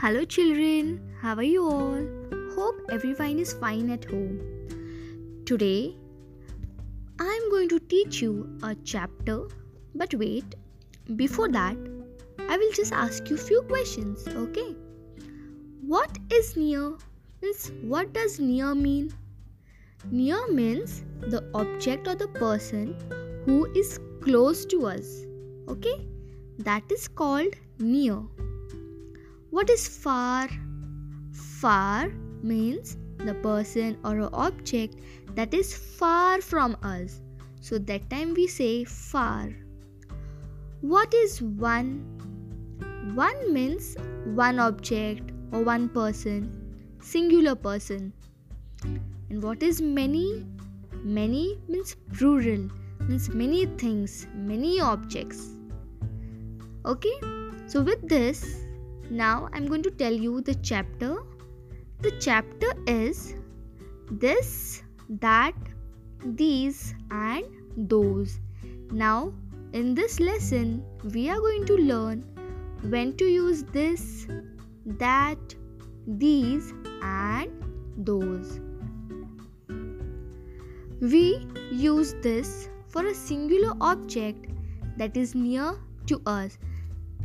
Hello, children. How are you all? Hope everyone is fine at home. Today, I am going to teach you a chapter. But wait, before that, I will just ask you few questions, okay? What is near? Means what does near mean? Near means the object or the person who is close to us, okay? That is called near. What is far? Far means the person or object that is far from us. So that time we say far. What is one? One means one object or one person, singular person. And what is many? Many means plural, means many things, many objects. Okay, so with this, now I'm going to tell you the chapter. The chapter is this, that, these, and those. Now, in this lesson, we are going to learn when to use this, that, these, and those. We use this for a singular object that is near to us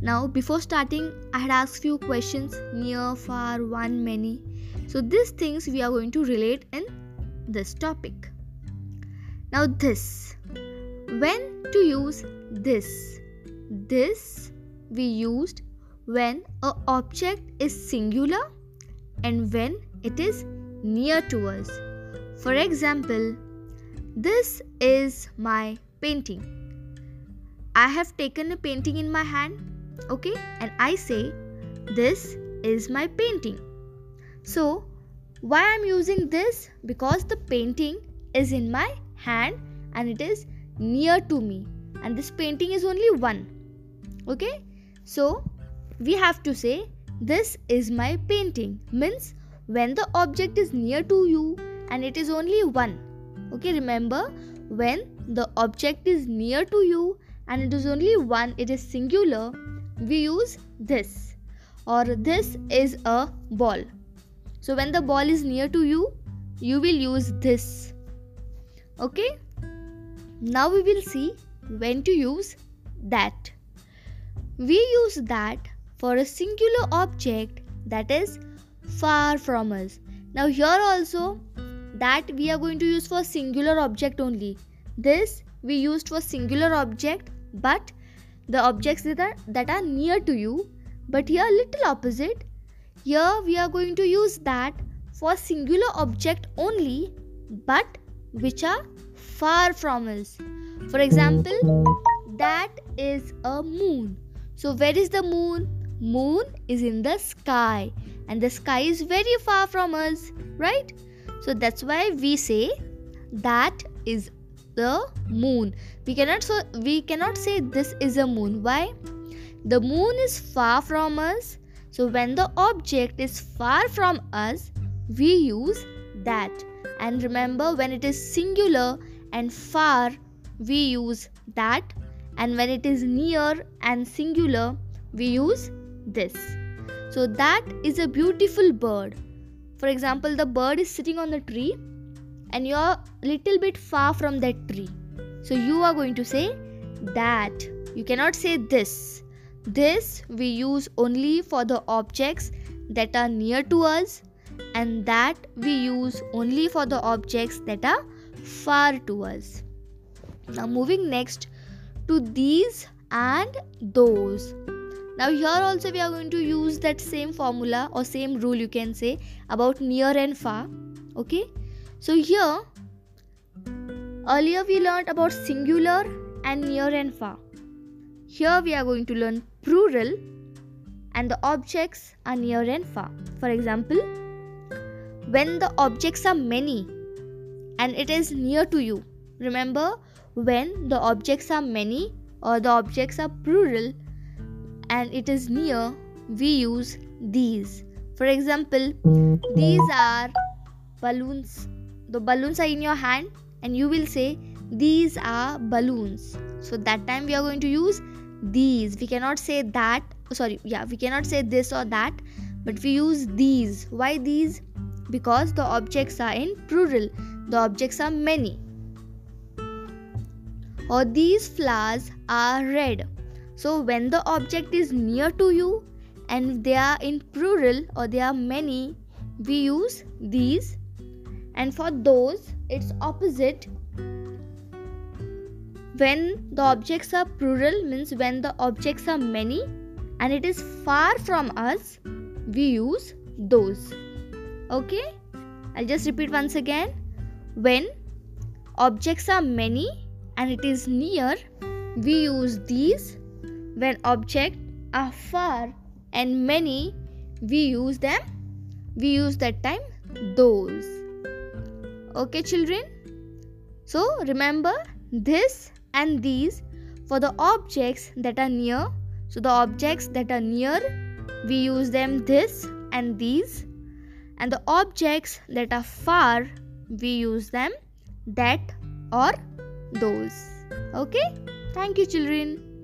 now, before starting, I had asked few questions near, far, one, many. So, these things we are going to relate in this topic. Now, this. When to use this? This we used when a object is singular and when it is near to us. For example, this is my painting. I have taken a painting in my hand okay? And i say this is my painting. So why i'm using this? Because the painting is in my hand and it is near to me. And this painting is only one. Okay? So we have to say this is my painting. Means when the object is near to you and it is only one. Okay? Remember when the object is near to you and it is only one it is singular we use this or this is a ball. So when the ball is near to you, you will use this. Okay? Now we will see when to use that. We use that for a singular object that is far from us. Now here also that we are going to use for singular object only. This we used for singular object but the objects that are, that are near to you but here a little opposite. Here we are going to use that for singular object only but which are far from us. For example that is a moon. So where is the moon? Moon is in the sky and the sky is very far from us right? So that's why we say that is the moon. We cannot so we cannot say this is a moon. Why? The moon is far from us. So when the object is far from us we use that. And remember when it is singular and far we use that. And when it is near and singular we use this. So that is a beautiful bird. For example the bird is sitting on the tree and you're little bit far from that tree. So you are going to say that. You cannot say this. This we use only for the objects that are near to us and that we use only for the objects that are far to us. Now moving next to these and those. Now here also we are going to use that same formula or same rule you can say about near and far. Okay so here earlier we learned about singular and near and far. Here we are going to learn plural and the objects are near and far. For example, when the objects are many and it is near to you. Remember when the objects are many or the objects are plural and it is near, we use these. For example, these are balloons the balloons are in your hand and you will say these are balloons. So that time we are going to use these. We cannot say that sorry yeah we cannot say this or that but we use these. Why these? Because the objects are in plural. The objects are many. Or these flowers are red. So when the object is near to you and they are in plural or they are many we use these and for those it's opposite. When the objects are plural means when the objects are many and it is far from us we use those. Okay? I'll just repeat once again. When objects are many and it is near we use these. When objects are far and many we use them. We use that time those okay children so remember this and these for the objects that are near. So the objects that are near, we use them this and these. And the objects that are far, we use them that or those. Okay? Thank you, children.